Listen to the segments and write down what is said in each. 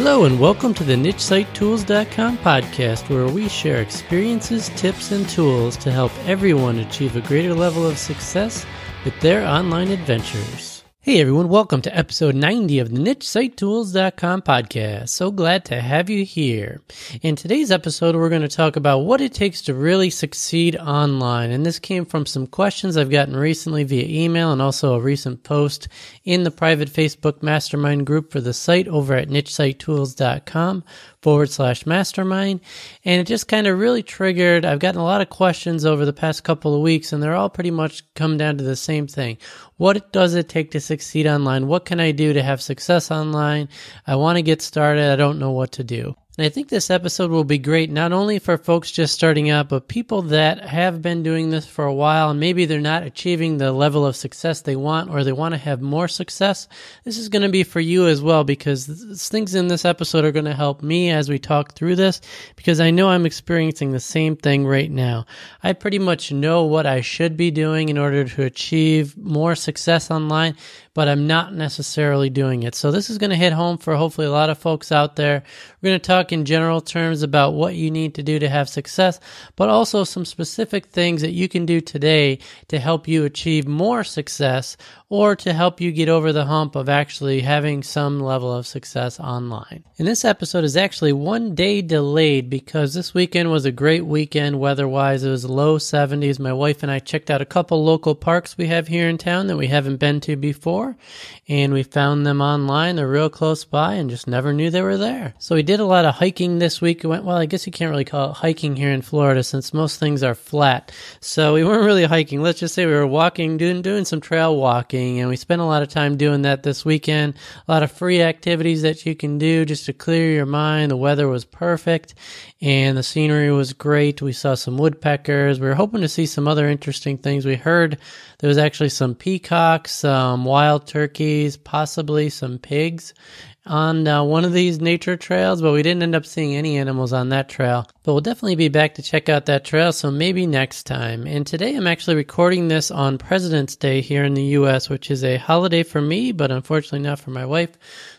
Hello, and welcome to the NicheSiteTools.com podcast, where we share experiences, tips, and tools to help everyone achieve a greater level of success with their online adventures. Hey everyone, welcome to episode 90 of the NicheSiteTools.com podcast. So glad to have you here. In today's episode, we're going to talk about what it takes to really succeed online. And this came from some questions I've gotten recently via email and also a recent post in the private Facebook mastermind group for the site over at NicheSiteTools.com forward slash mastermind. And it just kind of really triggered. I've gotten a lot of questions over the past couple of weeks, and they're all pretty much come down to the same thing. What does it take to succeed online? What can I do to have success online? I want to get started. I don't know what to do. And I think this episode will be great not only for folks just starting out, but people that have been doing this for a while and maybe they're not achieving the level of success they want or they want to have more success. This is going to be for you as well because things in this episode are going to help me as we talk through this because I know I'm experiencing the same thing right now. I pretty much know what I should be doing in order to achieve more success online, but I'm not necessarily doing it. So this is going to hit home for hopefully a lot of folks out there. We're going to talk in general terms about what you need to do to have success, but also some specific things that you can do today to help you achieve more success or to help you get over the hump of actually having some level of success online. And this episode is actually one day delayed because this weekend was a great weekend weather wise. It was low 70s. My wife and I checked out a couple local parks we have here in town that we haven't been to before, and we found them online. They're real close by and just never knew they were there. So we did a lot of hiking this week. We went, well, I guess you can't really call it hiking here in Florida since most things are flat. So we weren't really hiking. Let's just say we were walking, doing, doing some trail walking and we spent a lot of time doing that this weekend. A lot of free activities that you can do just to clear your mind. The weather was perfect and the scenery was great. We saw some woodpeckers. We were hoping to see some other interesting things. We heard there was actually some peacocks, some wild turkeys, possibly some pigs on uh, one of these nature trails, but we didn't end up seeing any animals on that trail. But we'll definitely be back to check out that trail, so maybe next time. And today I'm actually recording this on President's Day here in the US, which is a holiday for me, but unfortunately not for my wife.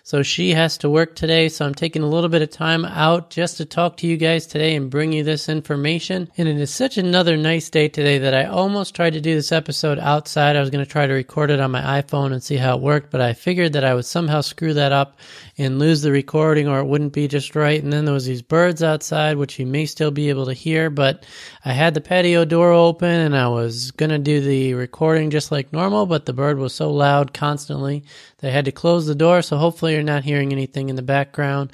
So she has to work today. So I'm taking a little bit of time out just to talk to you guys today and bring you this information. And it is such another nice day today that I almost tried to do this episode outside. I was going to try to record it on my iPhone and see how it worked, but I figured that I would somehow screw that up and lose the recording or it wouldn't be just right. And then there was these birds outside, which you may still be able to hear, but I had the patio door open and I was going to do the recording just like normal, but the bird was so loud constantly they had to close the door, so hopefully you're not hearing anything in the background.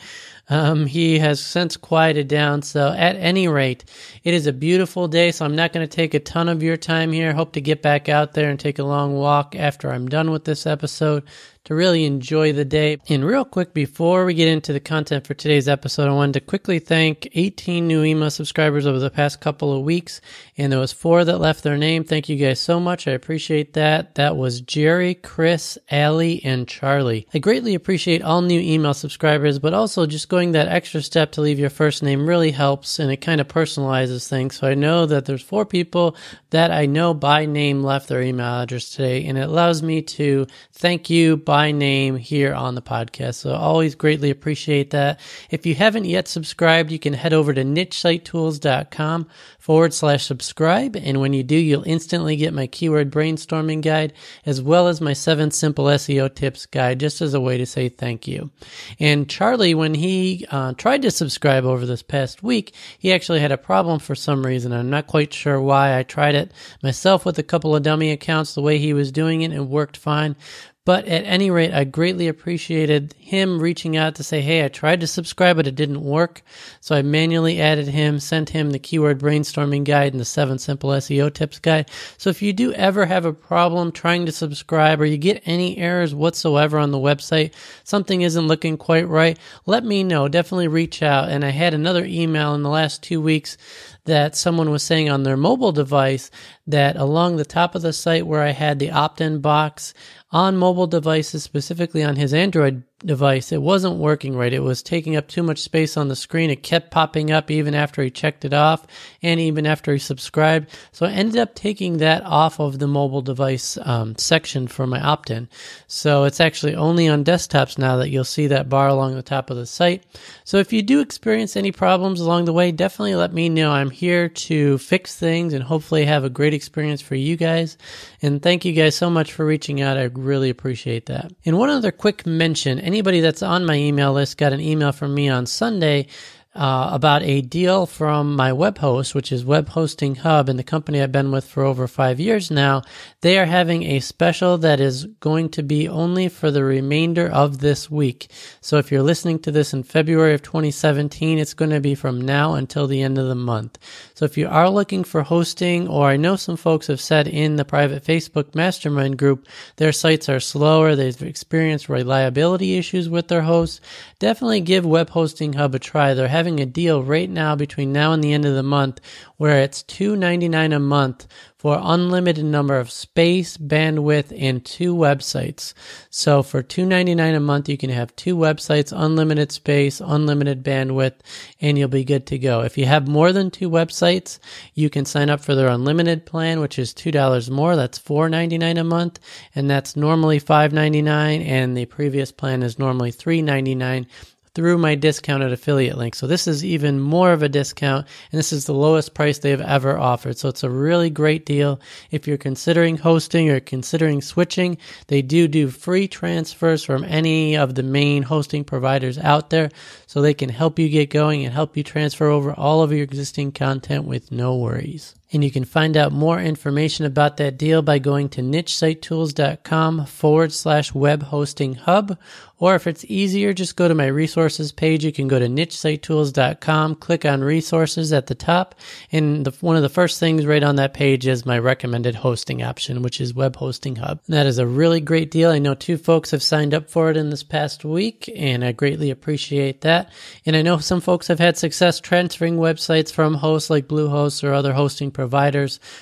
Um, he has since quieted down. So, at any rate, it is a beautiful day. So, I'm not going to take a ton of your time here. Hope to get back out there and take a long walk after I'm done with this episode to really enjoy the day. And real quick, before we get into the content for today's episode, I wanted to quickly thank 18 new email subscribers over the past couple of weeks. And there was four that left their name. Thank you guys so much. I appreciate that. That was Jerry, Chris, Allie, and Charlie. I greatly appreciate all new email subscribers, but also just going that extra step to leave your first name really helps and it kind of personalizes things. So I know that there's four people that I know by name left their email address today, and it allows me to thank you by name here on the podcast. So always greatly appreciate that. If you haven't yet subscribed, you can head over to nichesitetools.com forward slash subscribe. And when you do, you'll instantly get my keyword brainstorming guide as well as my seven simple SEO tips guide, just as a way to say thank you. And Charlie, when he uh, tried to subscribe over this past week, he actually had a problem for some reason. I'm not quite sure why. I tried it myself with a couple of dummy accounts the way he was doing it. It worked fine. But at any rate, I greatly appreciated him reaching out to say, Hey, I tried to subscribe, but it didn't work. So I manually added him, sent him the keyword brainstorming guide and the seven simple SEO tips guide. So if you do ever have a problem trying to subscribe or you get any errors whatsoever on the website, something isn't looking quite right, let me know. Definitely reach out. And I had another email in the last two weeks that someone was saying on their mobile device that along the top of the site where I had the opt in box on mobile devices, specifically on his Android device, it wasn't working right. It was taking up too much space on the screen. It kept popping up even after he checked it off and even after he subscribed. So I ended up taking that off of the mobile device um, section for my opt in. So it's actually only on desktops now that you'll see that bar along the top of the site. So if you do experience any problems along the way, definitely let me know. I'm here to fix things and hopefully have a great experience for you guys. And thank you guys so much for reaching out. I really appreciate that. And one other quick mention anybody that's on my email list got an email from me on Sunday uh, about a deal from my web host, which is Web Hosting Hub, and the company I've been with for over five years now. They are having a special that is going to be only for the remainder of this week. So if you're listening to this in February of 2017, it's going to be from now until the end of the month. So if you are looking for hosting, or I know some folks have said in the private Facebook mastermind group, their sites are slower, they've experienced reliability issues with their hosts, definitely give Web Hosting Hub a try. They're having a deal right now between now and the end of the month where it's $2.99 a month for unlimited number of space, bandwidth, and two websites. So for $2.99 a month, you can have two websites, unlimited space, unlimited bandwidth, and you'll be good to go. If you have more than two websites, you can sign up for their unlimited plan, which is $2 more. That's $4.99 a month, and that's normally $5.99, and the previous plan is normally $3.99 through my discounted affiliate link. So this is even more of a discount and this is the lowest price they've ever offered. So it's a really great deal. If you're considering hosting or considering switching, they do do free transfers from any of the main hosting providers out there. So they can help you get going and help you transfer over all of your existing content with no worries. And you can find out more information about that deal by going to nichesitetools.com forward slash web hosting hub. Or if it's easier, just go to my resources page. You can go to nichesitetools.com, click on resources at the top. And the, one of the first things right on that page is my recommended hosting option, which is Web Hosting Hub. And that is a really great deal. I know two folks have signed up for it in this past week, and I greatly appreciate that. And I know some folks have had success transferring websites from hosts like Bluehost or other hosting providers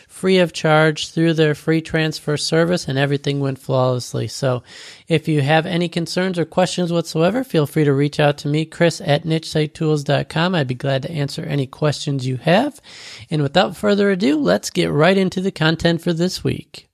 free of charge through their free transfer service, and everything went flawlessly. So if you have any concerns or questions whatsoever, feel free to reach out to me, Chris at nichesitetools.com. I'd be glad to answer any questions you have. And without further ado, let's get right into the content for this week.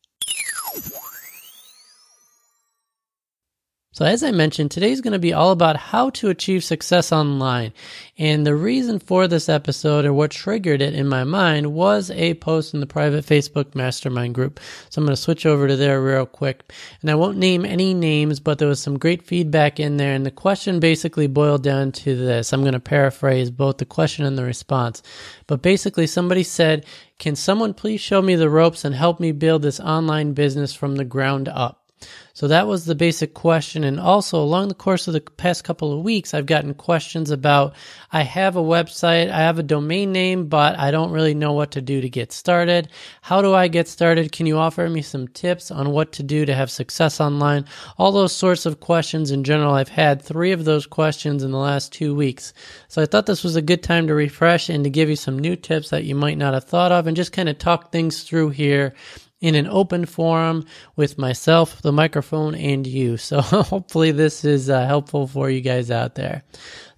So, as I mentioned, today's going to be all about how to achieve success online. And the reason for this episode, or what triggered it in my mind, was a post in the private Facebook mastermind group. So, I'm going to switch over to there real quick. And I won't name any names, but there was some great feedback in there. And the question basically boiled down to this I'm going to paraphrase both the question and the response. But basically, somebody said, Can someone please show me the ropes and help me build this online business from the ground up? So that was the basic question. And also, along the course of the past couple of weeks, I've gotten questions about I have a website, I have a domain name, but I don't really know what to do to get started. How do I get started? Can you offer me some tips on what to do to have success online? All those sorts of questions in general. I've had three of those questions in the last two weeks. So I thought this was a good time to refresh and to give you some new tips that you might not have thought of and just kind of talk things through here in an open forum with myself, the microphone, and you. So hopefully this is uh, helpful for you guys out there.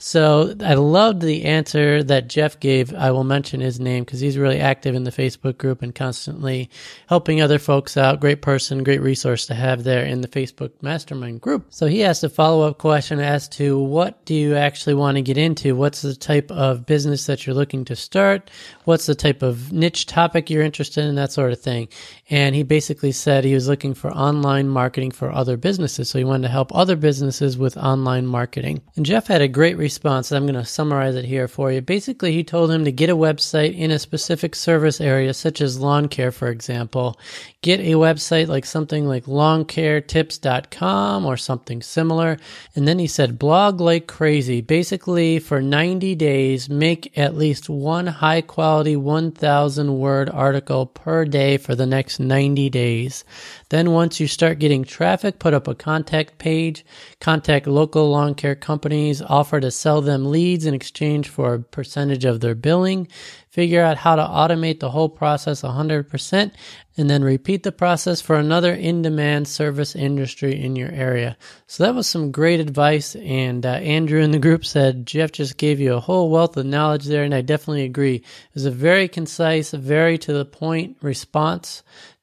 So I loved the answer that Jeff gave. I will mention his name because he's really active in the Facebook group and constantly helping other folks out. Great person, great resource to have there in the Facebook mastermind group. So he asked a follow up question as to what do you actually want to get into? What's the type of business that you're looking to start? What's the type of niche topic you're interested in? That sort of thing. And he basically said he was looking for online marketing for other businesses. So he wanted to help other businesses with online marketing. And Jeff had a great response. I'm going to summarize it here for you. Basically, he told him to get a website in a specific service area, such as lawn care, for example. Get a website like something like lawncaretips.com or something similar. And then he said, blog like crazy. Basically, for 90 days, make at least one high quality 1,000 word article per day for the next 90 days. Then once you start getting traffic, put up a contact page, contact local lawn care companies, offer to sell them leads in exchange for a percentage of their billing, figure out how to automate the whole process 100%, and then repeat the process for another in demand service industry in your area. So that was some great advice. And uh, Andrew in the group said, Jeff just gave you a whole wealth of knowledge there. And I definitely agree. It was a very concise, very to the point response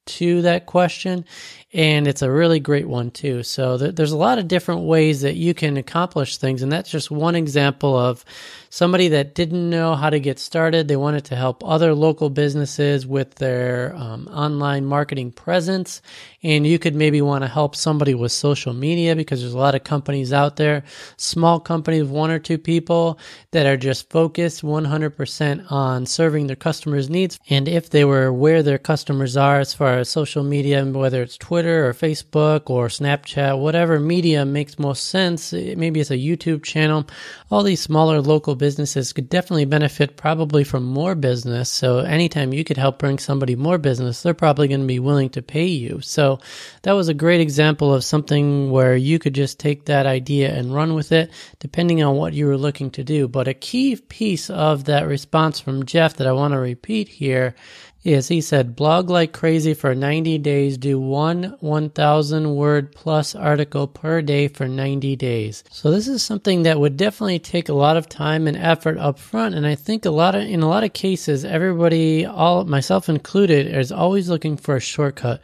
to that question and it's a really great one too. So th- there's a lot of different ways that you can accomplish things, and that's just one example of somebody that didn't know how to get started. They wanted to help other local businesses with their um, online marketing presence, and you could maybe want to help somebody with social media because there's a lot of companies out there, small companies, one or two people that are just focused 100% on serving their customers' needs. And if they were where their customers are as far as social media, whether it's Twitter or Facebook or Snapchat, whatever media makes most sense. Maybe it's a YouTube channel. All these smaller local businesses could definitely benefit probably from more business. So anytime you could help bring somebody more business, they're probably going to be willing to pay you. So that was a great example of something where you could just take that idea and run with it depending on what you were looking to do. But a key piece of that response from Jeff that I want to repeat here Yes, he said blog like crazy for 90 days. Do one 1000 word plus article per day for 90 days. So this is something that would definitely take a lot of time and effort up front. And I think a lot of, in a lot of cases, everybody, all myself included, is always looking for a shortcut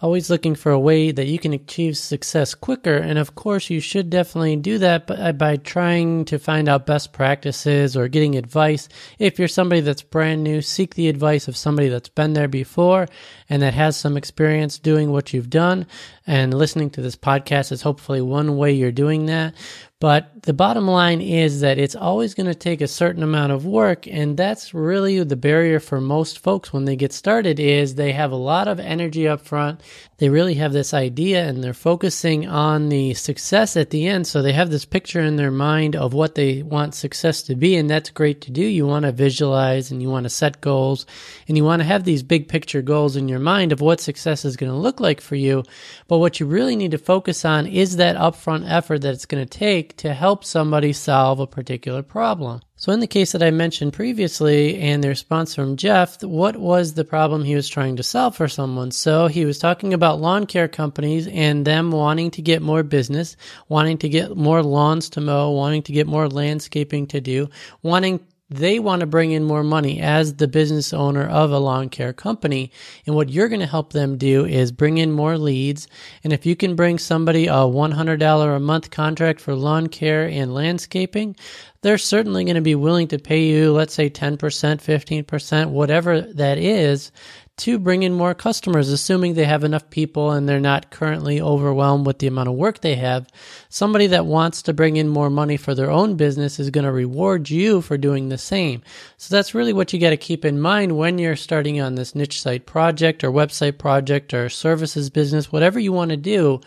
always looking for a way that you can achieve success quicker. And of course, you should definitely do that by, uh, by trying to find out best practices or getting advice. If you're somebody that's brand new, seek the advice of somebody that's been there before and that has some experience doing what you've done. And listening to this podcast is hopefully one way you're doing that. But the bottom line is that it's always going to take a certain amount of work. And that's really the barrier for most folks when they get started is they have a lot of energy up front. They really have this idea and they're focusing on the success at the end. So they have this picture in their mind of what they want success to be. And that's great to do. You want to visualize and you want to set goals and you want to have these big picture goals in your mind of what success is going to look like for you. But what you really need to focus on is that upfront effort that it's going to take take to help somebody solve a particular problem. So, in the case that I mentioned previously and the response from Jeff, what was the problem he was trying to solve for someone? So, he was talking about lawn care companies and them wanting to get more business, wanting to get more lawns to mow, wanting to get more landscaping to do, wanting they want to bring in more money as the business owner of a lawn care company. And what you're going to help them do is bring in more leads. And if you can bring somebody a $100 a month contract for lawn care and landscaping, they're certainly going to be willing to pay you, let's say 10%, 15%, whatever that is to bring in more customers, assuming they have enough people and they're not currently overwhelmed with the amount of work they have. Somebody that wants to bring in more money for their own business is going to reward you for doing the same. So that's really what you got to keep in mind when you're starting on this niche site project or website project or services business, whatever you want to do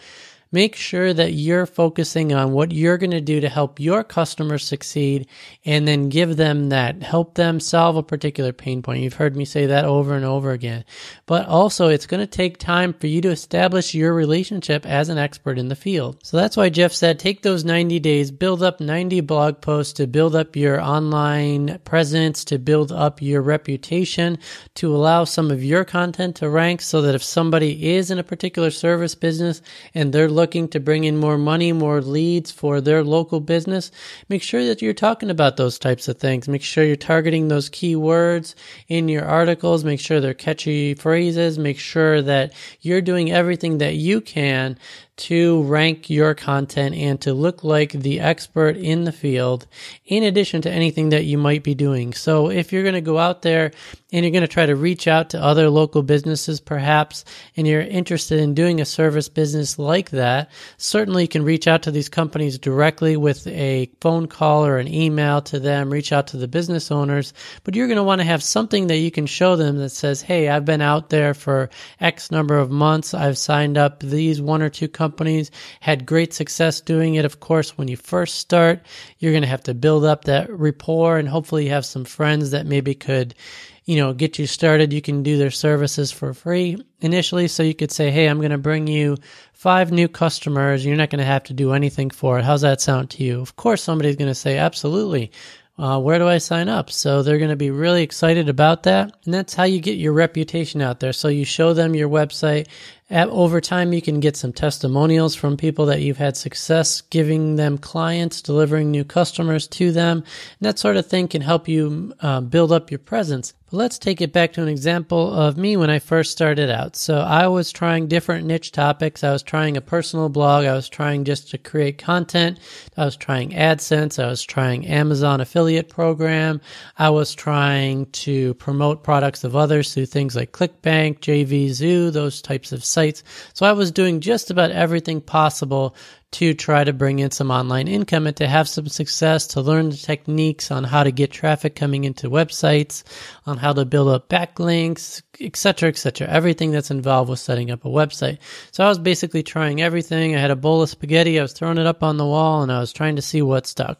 Make sure that you're focusing on what you're going to do to help your customers succeed and then give them that, help them solve a particular pain point. You've heard me say that over and over again. But also, it's going to take time for you to establish your relationship as an expert in the field. So that's why Jeff said take those 90 days, build up 90 blog posts to build up your online presence, to build up your reputation, to allow some of your content to rank so that if somebody is in a particular service business and they're to bring in more money, more leads for their local business, make sure that you're talking about those types of things. Make sure you're targeting those keywords in your articles. Make sure they're catchy phrases. Make sure that you're doing everything that you can to rank your content and to look like the expert in the field in addition to anything that you might be doing. So if you're going to go out there and you're going to try to reach out to other local businesses perhaps and you're interested in doing a service business like that, certainly you can reach out to these companies directly with a phone call or an email to them, reach out to the business owners, but you're going to want to have something that you can show them that says, "Hey, I've been out there for X number of months. I've signed up these one or two companies companies had great success doing it. Of course, when you first start, you're going to have to build up that rapport and hopefully you have some friends that maybe could, you know, get you started. You can do their services for free initially. So you could say, Hey, I'm going to bring you five new customers. You're not going to have to do anything for it. How's that sound to you? Of course, somebody's going to say, absolutely. Uh, where do I sign up? So they're going to be really excited about that. And that's how you get your reputation out there. So you show them your website at, over time, you can get some testimonials from people that you've had success giving them clients, delivering new customers to them. And that sort of thing can help you uh, build up your presence. Let's take it back to an example of me when I first started out. So I was trying different niche topics. I was trying a personal blog. I was trying just to create content. I was trying AdSense. I was trying Amazon affiliate program. I was trying to promote products of others through things like ClickBank, JVZoo, those types of sites. So I was doing just about everything possible to try to bring in some online income and to have some success, to learn the techniques on how to get traffic coming into websites, on how to build up backlinks, etc., etc. Everything that's involved with setting up a website. So I was basically trying everything. I had a bowl of spaghetti. I was throwing it up on the wall and I was trying to see what stuck.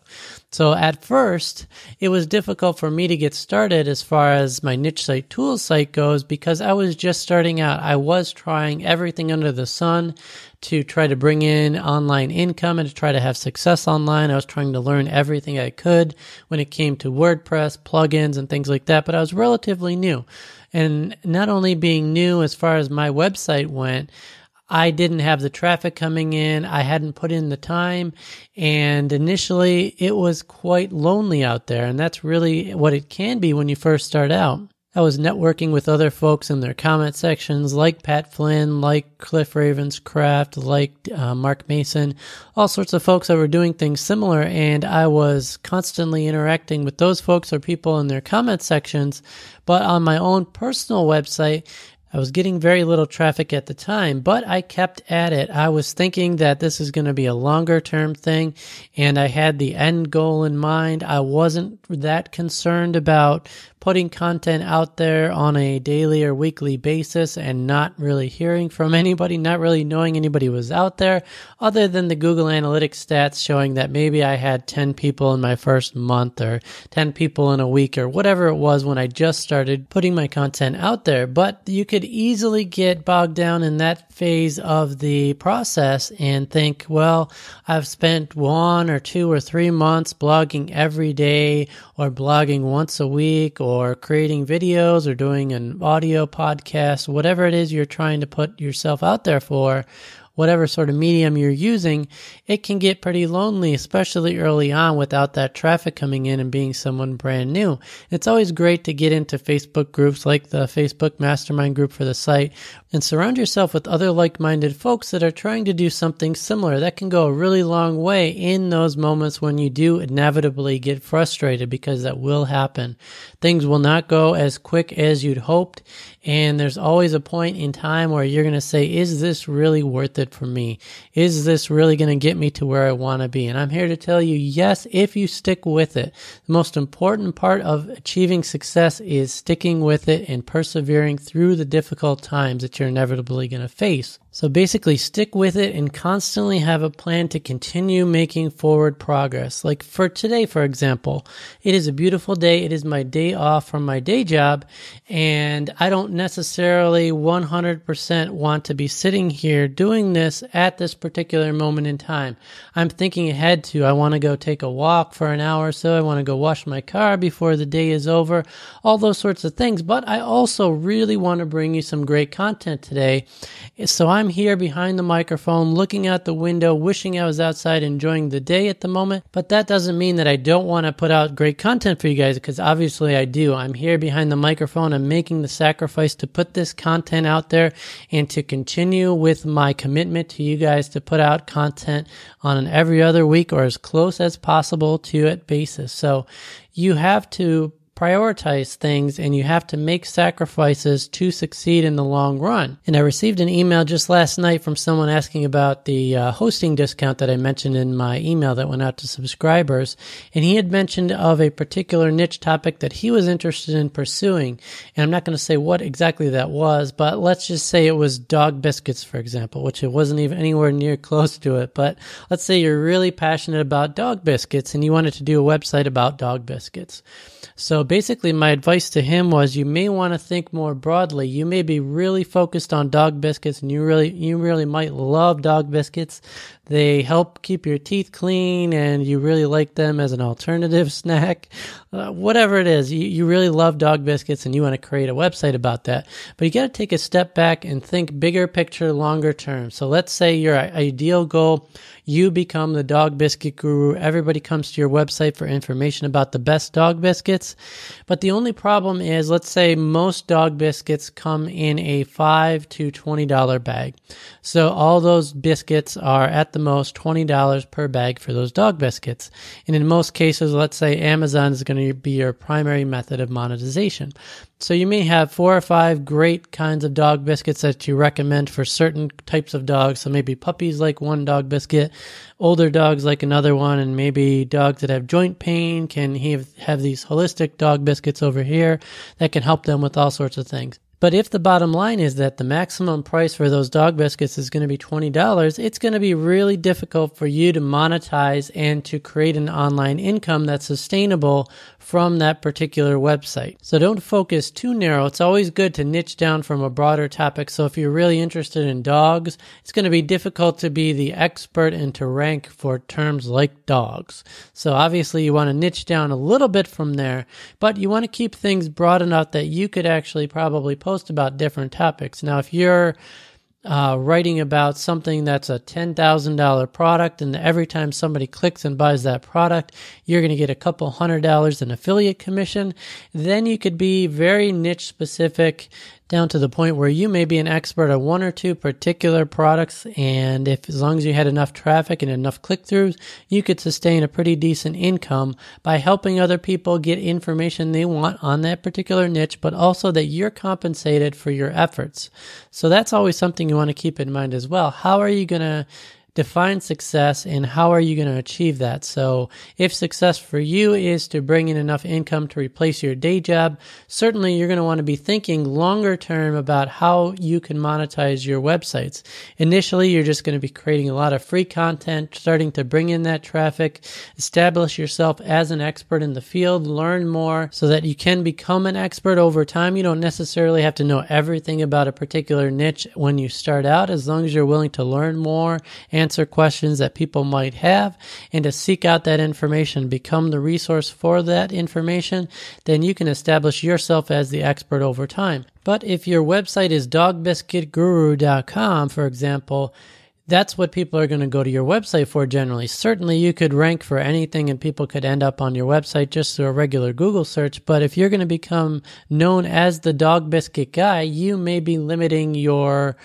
So at first, it was difficult for me to get started as far as my niche site tools site goes because I was just starting out. I was trying everything under the sun to try to bring in online income and to try to have success online. I was trying to learn everything I could when it came to WordPress, plugins, and things like that, but I was relatively new. And not only being new as far as my website went, I didn't have the traffic coming in. I hadn't put in the time. And initially, it was quite lonely out there. And that's really what it can be when you first start out. I was networking with other folks in their comment sections, like Pat Flynn, like Cliff Ravenscraft, like uh, Mark Mason, all sorts of folks that were doing things similar. And I was constantly interacting with those folks or people in their comment sections. But on my own personal website, I was getting very little traffic at the time, but I kept at it. I was thinking that this is going to be a longer term thing, and I had the end goal in mind. I wasn't that concerned about putting content out there on a daily or weekly basis and not really hearing from anybody, not really knowing anybody was out there, other than the Google Analytics stats showing that maybe I had 10 people in my first month or 10 people in a week or whatever it was when I just started putting my content out there. But you could easily get bogged down in that phase of the process and think, well, I've spent one or two or three months blogging every day or blogging once a week or creating videos or doing an audio podcast, whatever it is you're trying to put yourself out there for, whatever sort of medium you're using, it can get pretty lonely, especially early on without that traffic coming in and being someone brand new. It's always great to get into Facebook groups like the Facebook Mastermind group for the site and surround yourself with other like minded folks that are trying to do something similar. That can go a really long way in those moments when you do inevitably get frustrated because that will happen. Things will not go as quick as you'd hoped. And there's always a point in time where you're going to say, is this really worth it for me? Is this really going to get me to where I want to be? And I'm here to tell you, yes, if you stick with it. The most important part of achieving success is sticking with it and persevering through the difficult times that you're inevitably going to face. So basically, stick with it and constantly have a plan to continue making forward progress. Like for today, for example, it is a beautiful day. It is my day off from my day job, and I don't necessarily 100% want to be sitting here doing this at this particular moment in time. I'm thinking ahead to I want to go take a walk for an hour or so. I want to go wash my car before the day is over, all those sorts of things. But I also really want to bring you some great content today. So I'm here behind the microphone, looking out the window, wishing I was outside enjoying the day at the moment. But that doesn't mean that I don't want to put out great content for you guys, because obviously I do. I'm here behind the microphone. I'm making the sacrifice to put this content out there and to continue with my commitment to you guys to put out content on an every other week or as close as possible to it basis. So you have to prioritize things and you have to make sacrifices to succeed in the long run. And I received an email just last night from someone asking about the uh, hosting discount that I mentioned in my email that went out to subscribers. And he had mentioned of a particular niche topic that he was interested in pursuing. And I'm not going to say what exactly that was, but let's just say it was dog biscuits, for example, which it wasn't even anywhere near close to it. But let's say you're really passionate about dog biscuits and you wanted to do a website about dog biscuits. So basically, my advice to him was you may want to think more broadly. You may be really focused on dog biscuits and you really, you really might love dog biscuits they help keep your teeth clean and you really like them as an alternative snack, uh, whatever it is, you, you really love dog biscuits and you want to create a website about that. But you got to take a step back and think bigger picture, longer term. So let's say your ideal goal you become the dog biscuit guru. Everybody comes to your website for information about the best dog biscuits. But the only problem is, let's say most dog biscuits come in a five to twenty dollar bag. So all those biscuits are at the most twenty dollars per bag for those dog biscuits. And in most cases, let's say Amazon is going to be your primary method of monetization. So you may have four or five great kinds of dog biscuits that you recommend for certain types of dogs. So maybe puppies like one dog biscuit, older dogs like another one, and maybe dogs that have joint pain can have, have these holistic dog biscuits over here that can help them with all sorts of things. But if the bottom line is that the maximum price for those dog biscuits is going to be $20, it's going to be really difficult for you to monetize and to create an online income that's sustainable from that particular website. So don't focus too narrow. It's always good to niche down from a broader topic. So if you're really interested in dogs, it's going to be difficult to be the expert and to rank for terms like dogs. So obviously you want to niche down a little bit from there, but you want to keep things broad enough that you could actually probably post about different topics. Now, if you're uh, writing about something that's a $10,000 product, and every time somebody clicks and buys that product, you're going to get a couple hundred dollars in affiliate commission. Then you could be very niche specific down to the point where you may be an expert on one or two particular products. And if, as long as you had enough traffic and enough click throughs, you could sustain a pretty decent income by helping other people get information they want on that particular niche, but also that you're compensated for your efforts. So that's always something you want to keep in mind as well. How are you going to define success and how are you going to achieve that. So if success for you is to bring in enough income to replace your day job, certainly you're going to want to be thinking longer term about how you can monetize your websites. Initially, you're just going to be creating a lot of free content, starting to bring in that traffic, establish yourself as an expert in the field, learn more so that you can become an expert over time. You don't necessarily have to know everything about a particular niche when you start out, as long as you're willing to learn more and answer questions that people might have and to seek out that information, become the resource for that information, then you can establish yourself as the expert over time. But if your website is dogbiscuitguru.com, for example, that's what people are going to go to your website for generally. Certainly, you could rank for anything and people could end up on your website just through a regular Google search. But if you're going to become known as the dog biscuit guy, you may be limiting your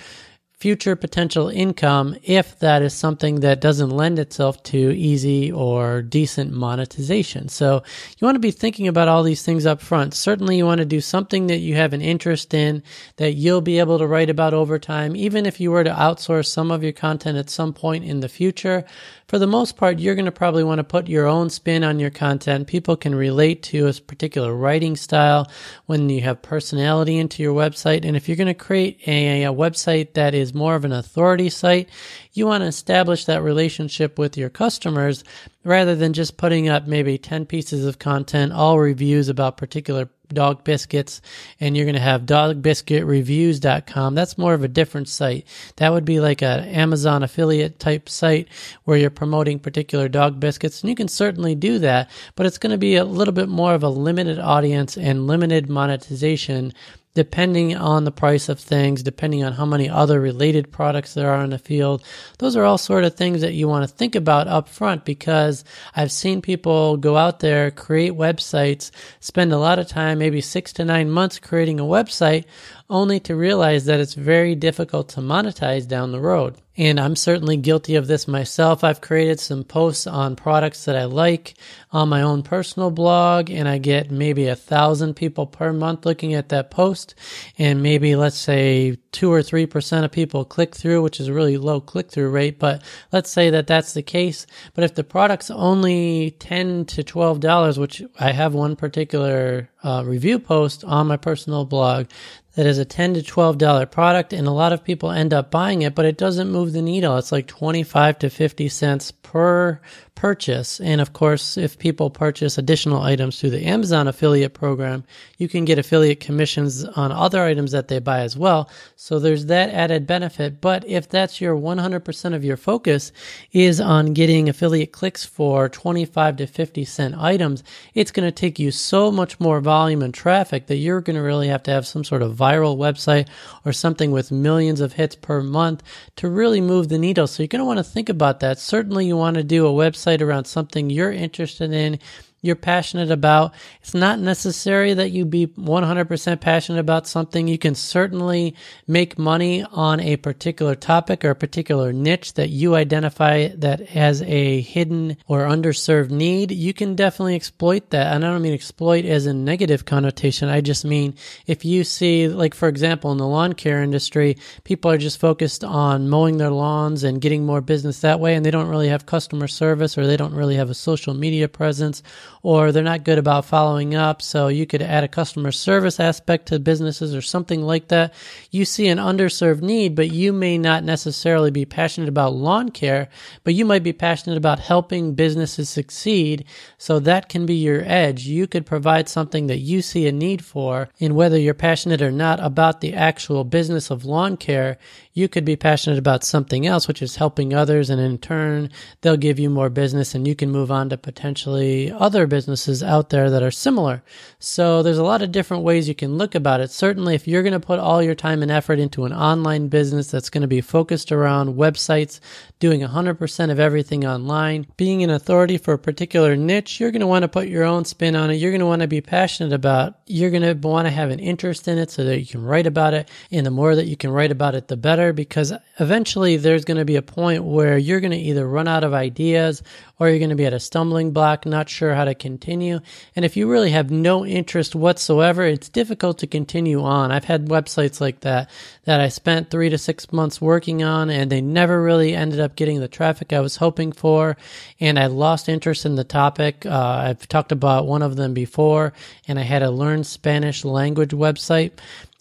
future potential income if that is something that doesn't lend itself to easy or decent monetization. So you want to be thinking about all these things up front. Certainly you want to do something that you have an interest in that you'll be able to write about over time, even if you were to outsource some of your content at some point in the future for the most part, you're going to probably want to put your own spin on your content. People can relate to a particular writing style when you have personality into your website. And if you're going to create a, a website that is more of an authority site, you want to establish that relationship with your customers rather than just putting up maybe 10 pieces of content, all reviews about particular dog biscuits and you're going to have dogbiscuitreviews.com that's more of a different site. That would be like an amazon affiliate type site where you're promoting particular dog biscuits and you can certainly do that but it's going to be a little bit more of a limited audience and limited monetization depending on the price of things, depending on how many other related products there are in the field. Those are all sort of things that you want to think about up front because I've seen people go out there, create websites, spend a lot of time, maybe six to nine months creating a website, only to realize that it's very difficult to monetize down the road. And I'm certainly guilty of this myself. I've created some posts on products that I like on my own personal blog, and I get maybe a thousand people per month looking at that post. And maybe let's say two or three percent of people click through, which is a really low click through rate. But let's say that that's the case. But if the product's only 10 to $12, which I have one particular uh, review post on my personal blog that is a 10 to 12 dollar product and a lot of people end up buying it but it doesn't move the needle. It's like 25 to 50 cents per purchase and of course if people purchase additional items through the Amazon affiliate program you can get affiliate commissions on other items that they buy as well So there's that added benefit. But if that's your 100% of your focus is on getting affiliate clicks for 25 to 50 cent items, it's going to take you so much more volume and traffic that you're going to really have to have some sort of viral website or something with millions of hits per month to really move the needle. So you're going to want to think about that. Certainly you want to do a website around something you're interested in you're passionate about. It's not necessary that you be 100% passionate about something. You can certainly make money on a particular topic or a particular niche that you identify that has a hidden or underserved need. You can definitely exploit that. And I don't mean exploit as a negative connotation. I just mean if you see, like, for example, in the lawn care industry, people are just focused on mowing their lawns and getting more business that way, and they don't really have customer service or they don't really have a social media presence or they're not good about following up. So you could add a customer service aspect to businesses or something like that. You see an underserved need, but you may not necessarily be passionate about lawn care, but you might be passionate about helping businesses succeed. So that can be your edge. You could provide something that you see a need for. And whether you're passionate or not about the actual business of lawn care, you could be passionate about something else, which is helping others. And in turn, they'll give you more business and you can move on to potentially other businesses out there that are similar. So there's a lot of different ways you can look about it. Certainly, if you're going to put all your time and effort into an online business that's going to be focused around websites, doing 100% of everything online, being an authority for a particular niche, you're going to want to put your own spin on it. You're going to want to be passionate about, you're going to want to have an interest in it so that you can write about it. And the more that you can write about it, the better because eventually there's going to be a point where you're going to either run out of ideas or you're going to be at a stumbling block, not sure how to continue. And if you really have no interest whatsoever, it's difficult to continue on. I've had websites like that that I spent three to six months working on and they never really ended up getting the traffic I was hoping for. And I lost interest in the topic. Uh, I've talked about one of them before and I had a learn Spanish language website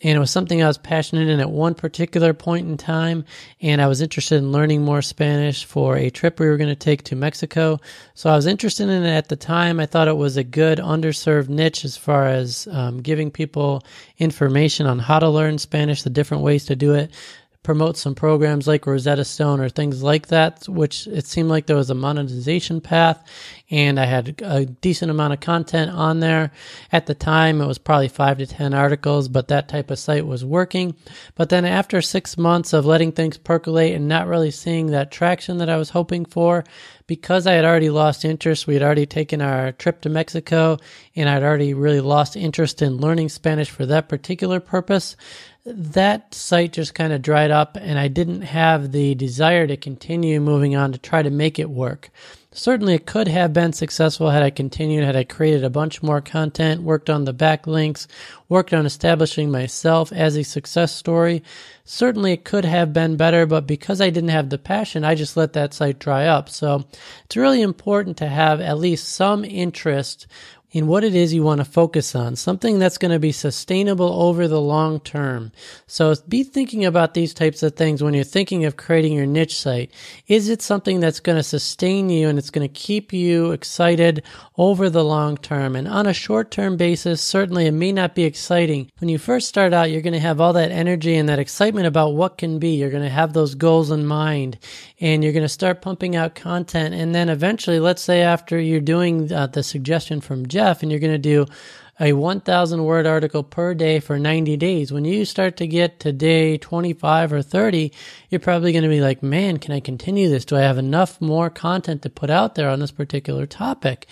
and it was something I was passionate in at one particular point in time. And I was interested in learning more Spanish for a trip we were going to take to Mexico. So I was interested in it at the time. I thought it was a good underserved niche as far as um, giving people information on how to learn Spanish, the different ways to do it promote some programs like Rosetta Stone or things like that, which it seemed like there was a monetization path and I had a decent amount of content on there. At the time, it was probably five to 10 articles, but that type of site was working. But then after six months of letting things percolate and not really seeing that traction that I was hoping for, because I had already lost interest, we had already taken our trip to Mexico and I'd already really lost interest in learning Spanish for that particular purpose that site just kind of dried up and I didn't have the desire to continue moving on to try to make it work. Certainly, it could have been successful had I continued, had I created a bunch more content, worked on the backlinks, worked on establishing myself as a success story. Certainly, it could have been better, but because I didn't have the passion, I just let that site dry up. So, it's really important to have at least some interest in what it is you want to focus on, something that's going to be sustainable over the long term. So be thinking about these types of things when you're thinking of creating your niche site. Is it something that's going to sustain you and it's going to keep you excited over the long term? And on a short term basis, certainly it may not be exciting. When you first start out, you're going to have all that energy and that excitement about what can be. You're going to have those goals in mind and you're going to start pumping out content. And then eventually, let's say after you're doing uh, the suggestion from Jeff, and you're going to do a 1,000 word article per day for 90 days. When you start to get to day 25 or 30, you're probably going to be like, man, can I continue this? Do I have enough more content to put out there on this particular topic?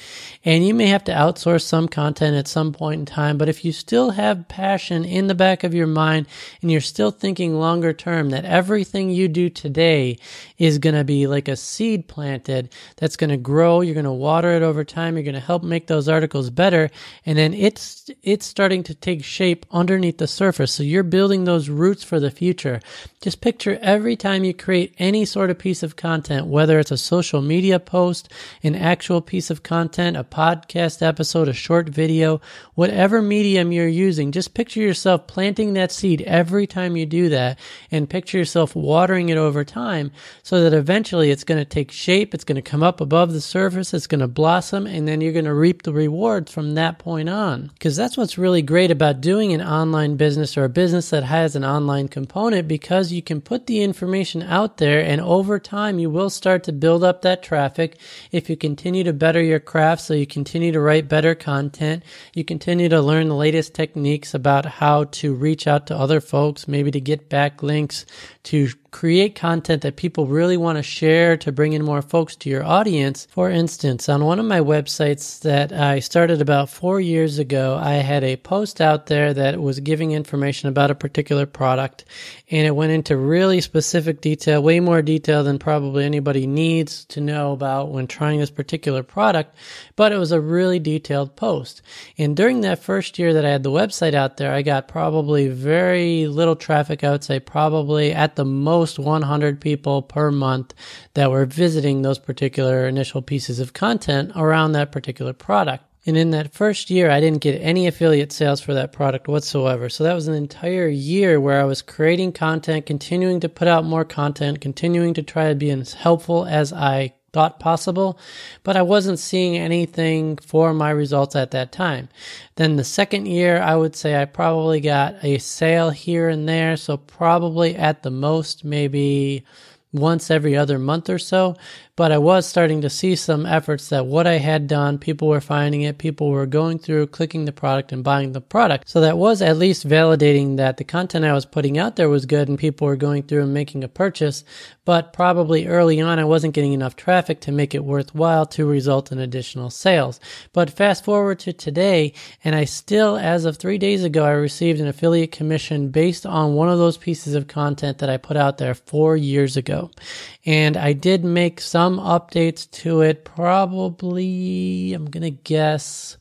And you may have to outsource some content at some point in time, but if you still have passion in the back of your mind and you're still thinking longer term that everything you do today is going to be like a seed planted that's going to grow, you're going to water it over time, you're going to help make those articles better, and then it's it's starting to take shape underneath the surface. So you're building those roots for the future. Just picture every time you create any sort of piece of content, whether it's a social media post, an actual piece of content, a podcast episode, a short video, whatever medium you're using, just picture yourself planting that seed every time you do that and picture yourself watering it over time so that eventually it's going to take shape, it's going to come up above the surface, it's going to blossom, and then you're going to reap the rewards from that point on. Because that's what's really great about doing an online business or a business that has an online component because you can put the information out there and over time you will start to build up that traffic. If you continue to better your craft so you continue to write better content you continue to learn the latest techniques about how to reach out to other folks maybe to get backlinks to create content that people really want to share to bring in more folks to your audience. For instance, on one of my websites that I started about four years ago, I had a post out there that was giving information about a particular product and it went into really specific detail, way more detail than probably anybody needs to know about when trying this particular product, but it was a really detailed post. And during that first year that I had the website out there, I got probably very little traffic. I would say probably at the most 100 people per month that were visiting those particular initial pieces of content around that particular product. And in that first year, I didn't get any affiliate sales for that product whatsoever. So that was an entire year where I was creating content, continuing to put out more content, continuing to try to be as helpful as I thought possible, but I wasn't seeing anything for my results at that time. Then the second year, I would say I probably got a sale here and there. So probably at the most, maybe once every other month or so but I was starting to see some efforts that what I had done, people were finding it, people were going through, clicking the product and buying the product. So that was at least validating that the content I was putting out there was good and people were going through and making a purchase. But probably early on, I wasn't getting enough traffic to make it worthwhile to result in additional sales. But fast forward to today, and I still, as of three days ago, I received an affiliate commission based on one of those pieces of content that I put out there four years ago. And I did make some updates to it, probably, I'm going to guess,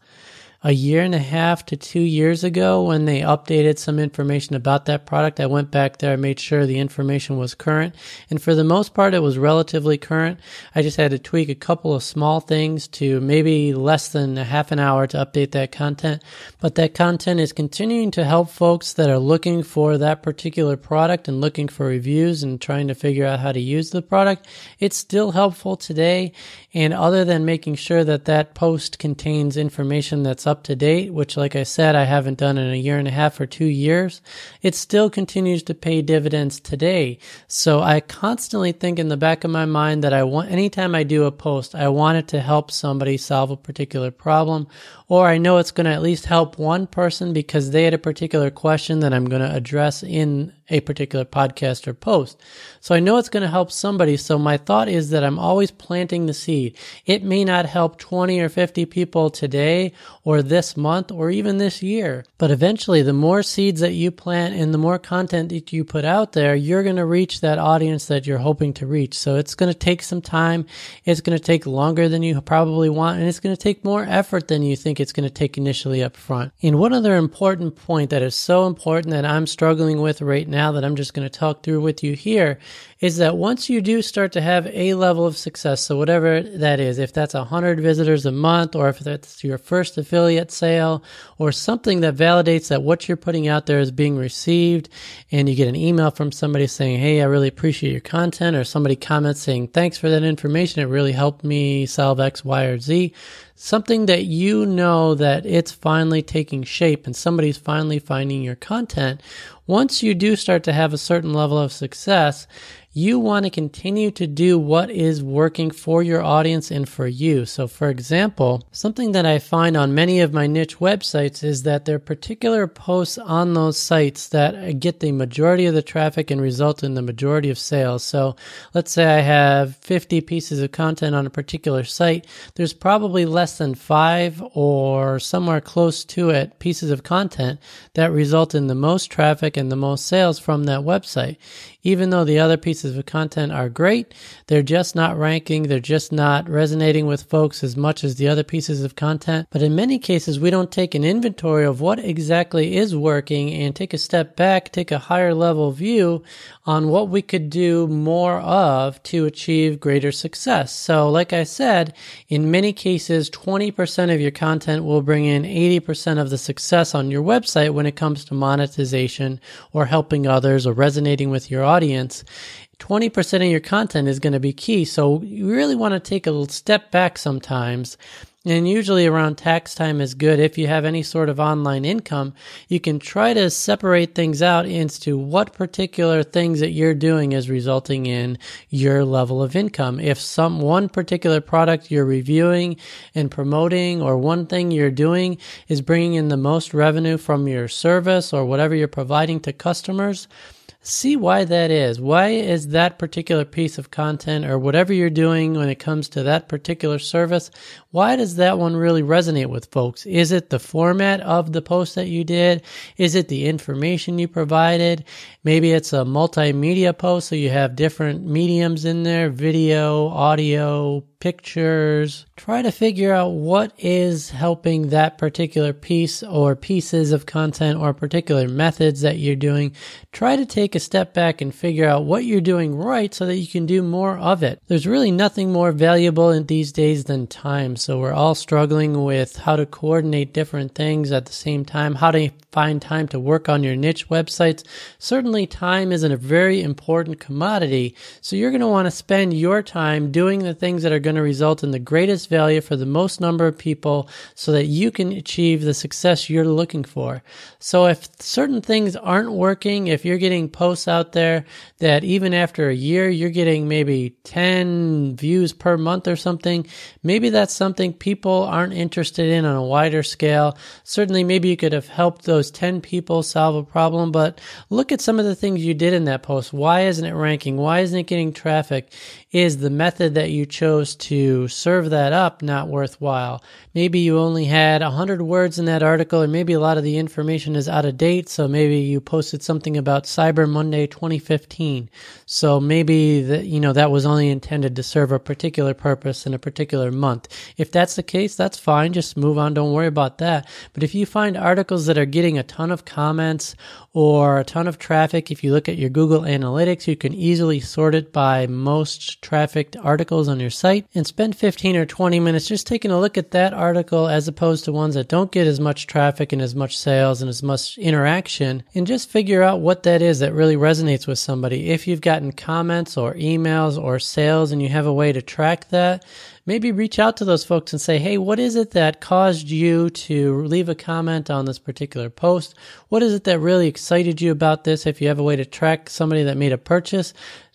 a year and a half to two years ago when they updated some information about that product. I went back there, I made sure the information was current. And for the most part, it was relatively current. I just had to tweak a couple of small things to maybe less than a half an hour to update that content. But that content is continuing to help folks that are looking for that particular product and looking for reviews and trying to figure out how to use the product. It's still helpful today. And other than making sure that that post contains information that's up to date, which, like I said, I haven't done in a year and a half or two years, it still continues to pay dividends today. So I constantly think in the back of my mind that I want, anytime I do a post, I want it to help somebody solve a particular problem, or I know it's going to at least help one person because they had a particular question that I'm going to address in a particular podcast or post. So I know it's going to help somebody. So my thought is that I'm always planting the seed. It may not help 20 or 50 people today or this month or even this year, but eventually the more seeds that you plant and the more content that you put out there, you're going to reach that audience that you're hoping to reach. So it's going to take some time. It's going to take longer than you probably want and it's going to take more effort than you think it's going to take initially up front. And one other important point that is so important that I'm struggling with right now that I'm just going to talk through with you here is that once you do start to have a level of success, so whatever that is, if that's 100 visitors a month, or if that's your first affiliate sale, or something that validates that what you're putting out there is being received, and you get an email from somebody saying, Hey, I really appreciate your content, or somebody comments saying, Thanks for that information. It really helped me solve X, Y, or Z something that you know that it's finally taking shape and somebody's finally finding your content, once you do start to have a certain level of success, you want to continue to do what is working for your audience and for you. So, for example, something that I find on many of my niche websites is that there are particular posts on those sites that get the majority of the traffic and result in the majority of sales. So, let's say I have 50 pieces of content on a particular site. There's probably less than five or somewhere close to it pieces of content that result in the most traffic and the most sales from that website. Even though the other pieces of content are great, they're just not ranking, they're just not resonating with folks as much as the other pieces of content. But in many cases, we don't take an inventory of what exactly is working and take a step back, take a higher level view on what we could do more of to achieve greater success. So, like I said, in many cases, 20% of your content will bring in 80% of the success on your website when it comes to monetization or helping others or resonating with your audience. 20% of your content is going to be key. So you really want to take a little step back sometimes and usually around tax time is good. If you have any sort of online income, you can try to separate things out into what particular things that you're doing is resulting in your level of income. If some one particular product you're reviewing and promoting or one thing you're doing is bringing in the most revenue from your service or whatever you're providing to customers, see why that is. Why is that particular piece of content or whatever you're doing when it comes to that particular service? Why does that one really resonate with folks? Is it the format of the post that you did? Is it the information you provided? Maybe it's a multimedia post, so you have different mediums in there, video, audio, pictures. Try to figure out what is helping that particular piece or pieces of content or particular methods that you're doing. Try to take a step back and figure out what you're doing right so that you can do more of it. There's really nothing more valuable in these days than time. So we're all struggling with how to coordinate different things at the same time, how to find time to work on your niche websites. Certainly time isn't a very important commodity. So you're going to want to spend your time doing the things that are going going to result in the greatest value for the most number of people so that you can achieve the success you're looking for. So if certain things aren't working, if you're getting posts out there that even after a year you're getting maybe 10 views per month or something, maybe that's something people aren't interested in on a wider scale. Certainly maybe you could have helped those 10 people solve a problem, but look at some of the things you did in that post. Why isn't it ranking? Why isn't it getting traffic? Is the method that you chose to serve that up not worthwhile? Maybe you only had 100 words in that article, or maybe a lot of the information is out of date. So maybe you posted something about Cyber Monday 2015. So maybe that, you know, that was only intended to serve a particular purpose in a particular month. If that's the case, that's fine. Just move on. Don't worry about that. But if you find articles that are getting a ton of comments or a ton of traffic, if you look at your Google Analytics, you can easily sort it by most trafficked articles on your site and spend 15 or 20 minutes just taking a look at that article as opposed to ones that don't get as much traffic and as much sales and as much interaction and just figure out what that is that really resonates with somebody. If you've gotten comments or emails or sales and you have a way to track that, maybe reach out to those folks and say, hey, what is it that caused you to leave a comment on this particular post? What is it that really excited you about this? If you have a way to track somebody that made a purchase,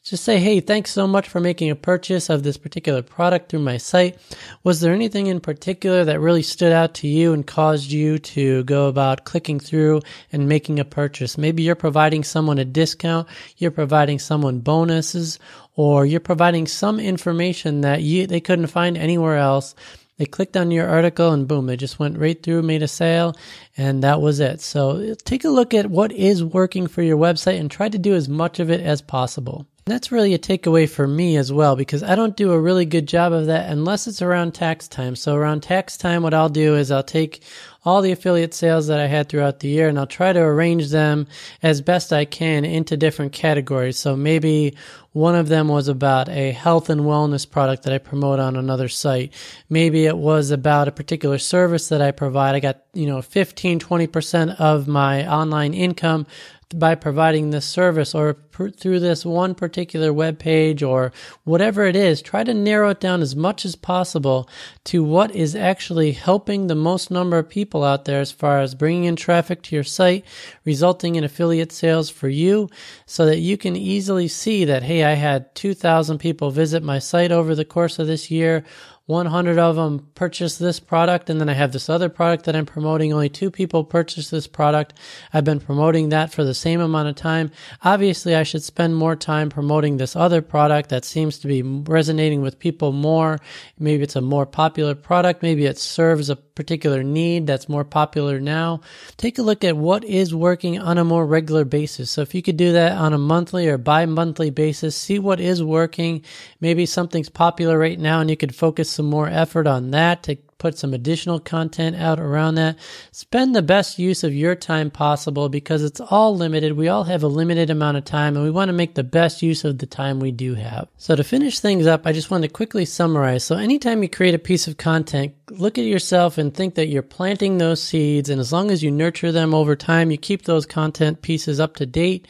just say, hey, thanks so much for making a purchase of this particular product through my site. Was there anything in particular that really stood out to you and caused you to go about clicking through and making a purchase? Maybe you're providing someone a discount, you're providing someone bonuses, or you're providing some information that you, they couldn't find anywhere else. They clicked on your article and boom, they just went right through, made a sale, and that was it. So take a look at what is working for your website and try to do as much of it as possible. That's really a takeaway for me as well because I don't do a really good job of that unless it's around tax time. So around tax time, what I'll do is I'll take all the affiliate sales that I had throughout the year and I'll try to arrange them as best I can into different categories. So maybe one of them was about a health and wellness product that I promote on another site. Maybe it was about a particular service that I provide. I got, you know, 15, 20% of my online income by providing this service or through this one particular web page or whatever it is, try to narrow it down as much as possible to what is actually helping the most number of people out there as far as bringing in traffic to your site, resulting in affiliate sales for you so that you can easily see that, hey, I had 2,000 people visit my site over the course of this year 100 of them purchase this product, and then I have this other product that I'm promoting. Only two people purchase this product. I've been promoting that for the same amount of time. Obviously, I should spend more time promoting this other product that seems to be resonating with people more. Maybe it's a more popular product. Maybe it serves a particular need that's more popular now. Take a look at what is working on a more regular basis. So if you could do that on a monthly or bi-monthly basis, see what is working. Maybe something's popular right now and you could focus some more effort on that to put some additional content out around that. Spend the best use of your time possible because it's all limited. We all have a limited amount of time and we want to make the best use of the time we do have. So to finish things up, I just want to quickly summarize. So anytime you create a piece of content, look at yourself and think that you're planting those seeds and as long as you nurture them over time, you keep those content pieces up to date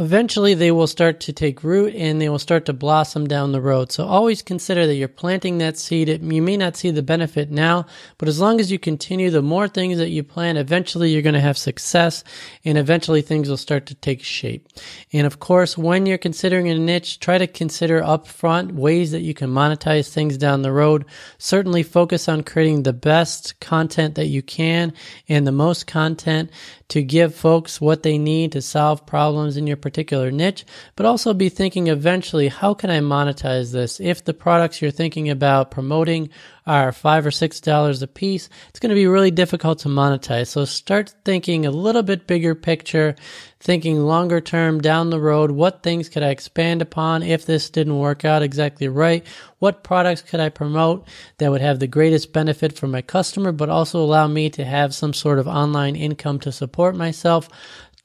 eventually they will start to take root and they will start to blossom down the road. So always consider that you're planting that seed. It, you may not see the benefit now, but as long as you continue, the more things that you plant, eventually you're going to have success and eventually things will start to take shape. And of course, when you're considering a niche, try to consider upfront ways that you can monetize things down the road. Certainly focus on creating the best content that you can and the most content to give folks what they need to solve problems in your particular niche, but also be thinking eventually, how can I monetize this? If the products you're thinking about promoting are five or six dollars a piece, it's going to be really difficult to monetize. So start thinking a little bit bigger picture, thinking longer term down the road. What things could I expand upon if this didn't work out exactly right? What products could I promote that would have the greatest benefit for my customer, but also allow me to have some sort of online income to support myself?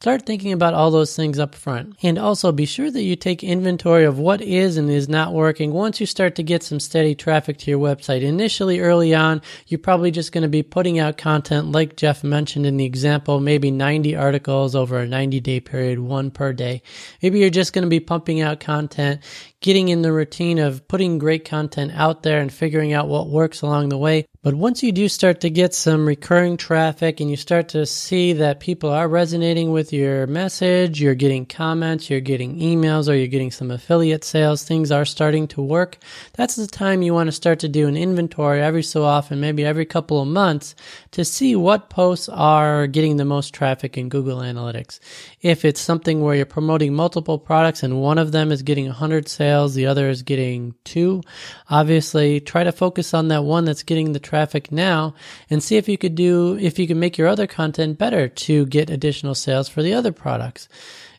Start thinking about all those things up front. And also be sure that you take inventory of what is and is not working once you start to get some steady traffic to your website. Initially, early on, you're probably just going to be putting out content like Jeff mentioned in the example, maybe 90 articles over a 90 day period, one per day. Maybe you're just going to be pumping out content, getting in the routine of putting great content out there and figuring out what works along the way. But once you do start to get some recurring traffic and you start to see that people are resonating with your message, you're getting comments, you're getting emails, or you're getting some affiliate sales, things are starting to work, that's the time you want to start to do an inventory every so often, maybe every couple of months, to see what posts are getting the most traffic in Google Analytics. If it's something where you're promoting multiple products and one of them is getting 100 sales, the other is getting two, obviously try to focus on that one that's getting the traffic now and see if you could do, if you can make your other content better to get additional sales for the other products.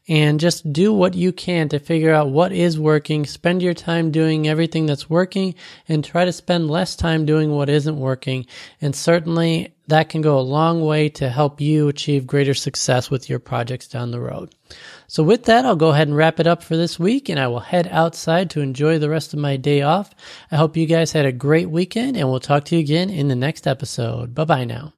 And just do what you can to figure out what is working. Spend your time doing everything that's working and try to spend less time doing what isn't working. And certainly that can go a long way to help you achieve greater success with your projects down the road. So with that, I'll go ahead and wrap it up for this week and I will head outside to enjoy the rest of my day off. I hope you guys had a great weekend and we'll talk to you again in the next episode. Bye bye now.